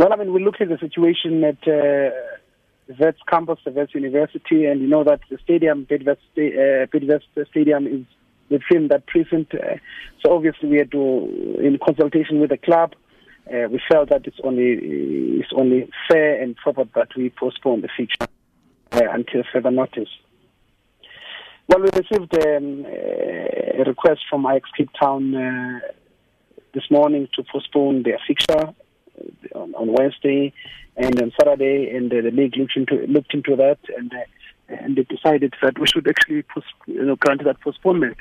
Well, I mean, we looked at the situation at uh, Wits campus, the Wits University, and you know that the stadium, Bidvest, uh, Stadium, is within that precinct. Uh, so obviously, we had to, in consultation with the club, uh, we felt that it's only it's only fair and proper that we postpone the fixture uh, until further notice. Well, we received um, a request from Ajax Cape Town uh, this morning to postpone their fixture Wednesday and on Saturday, and the league looked into looked into that, and and they decided that we should actually post, you know grant that postponement.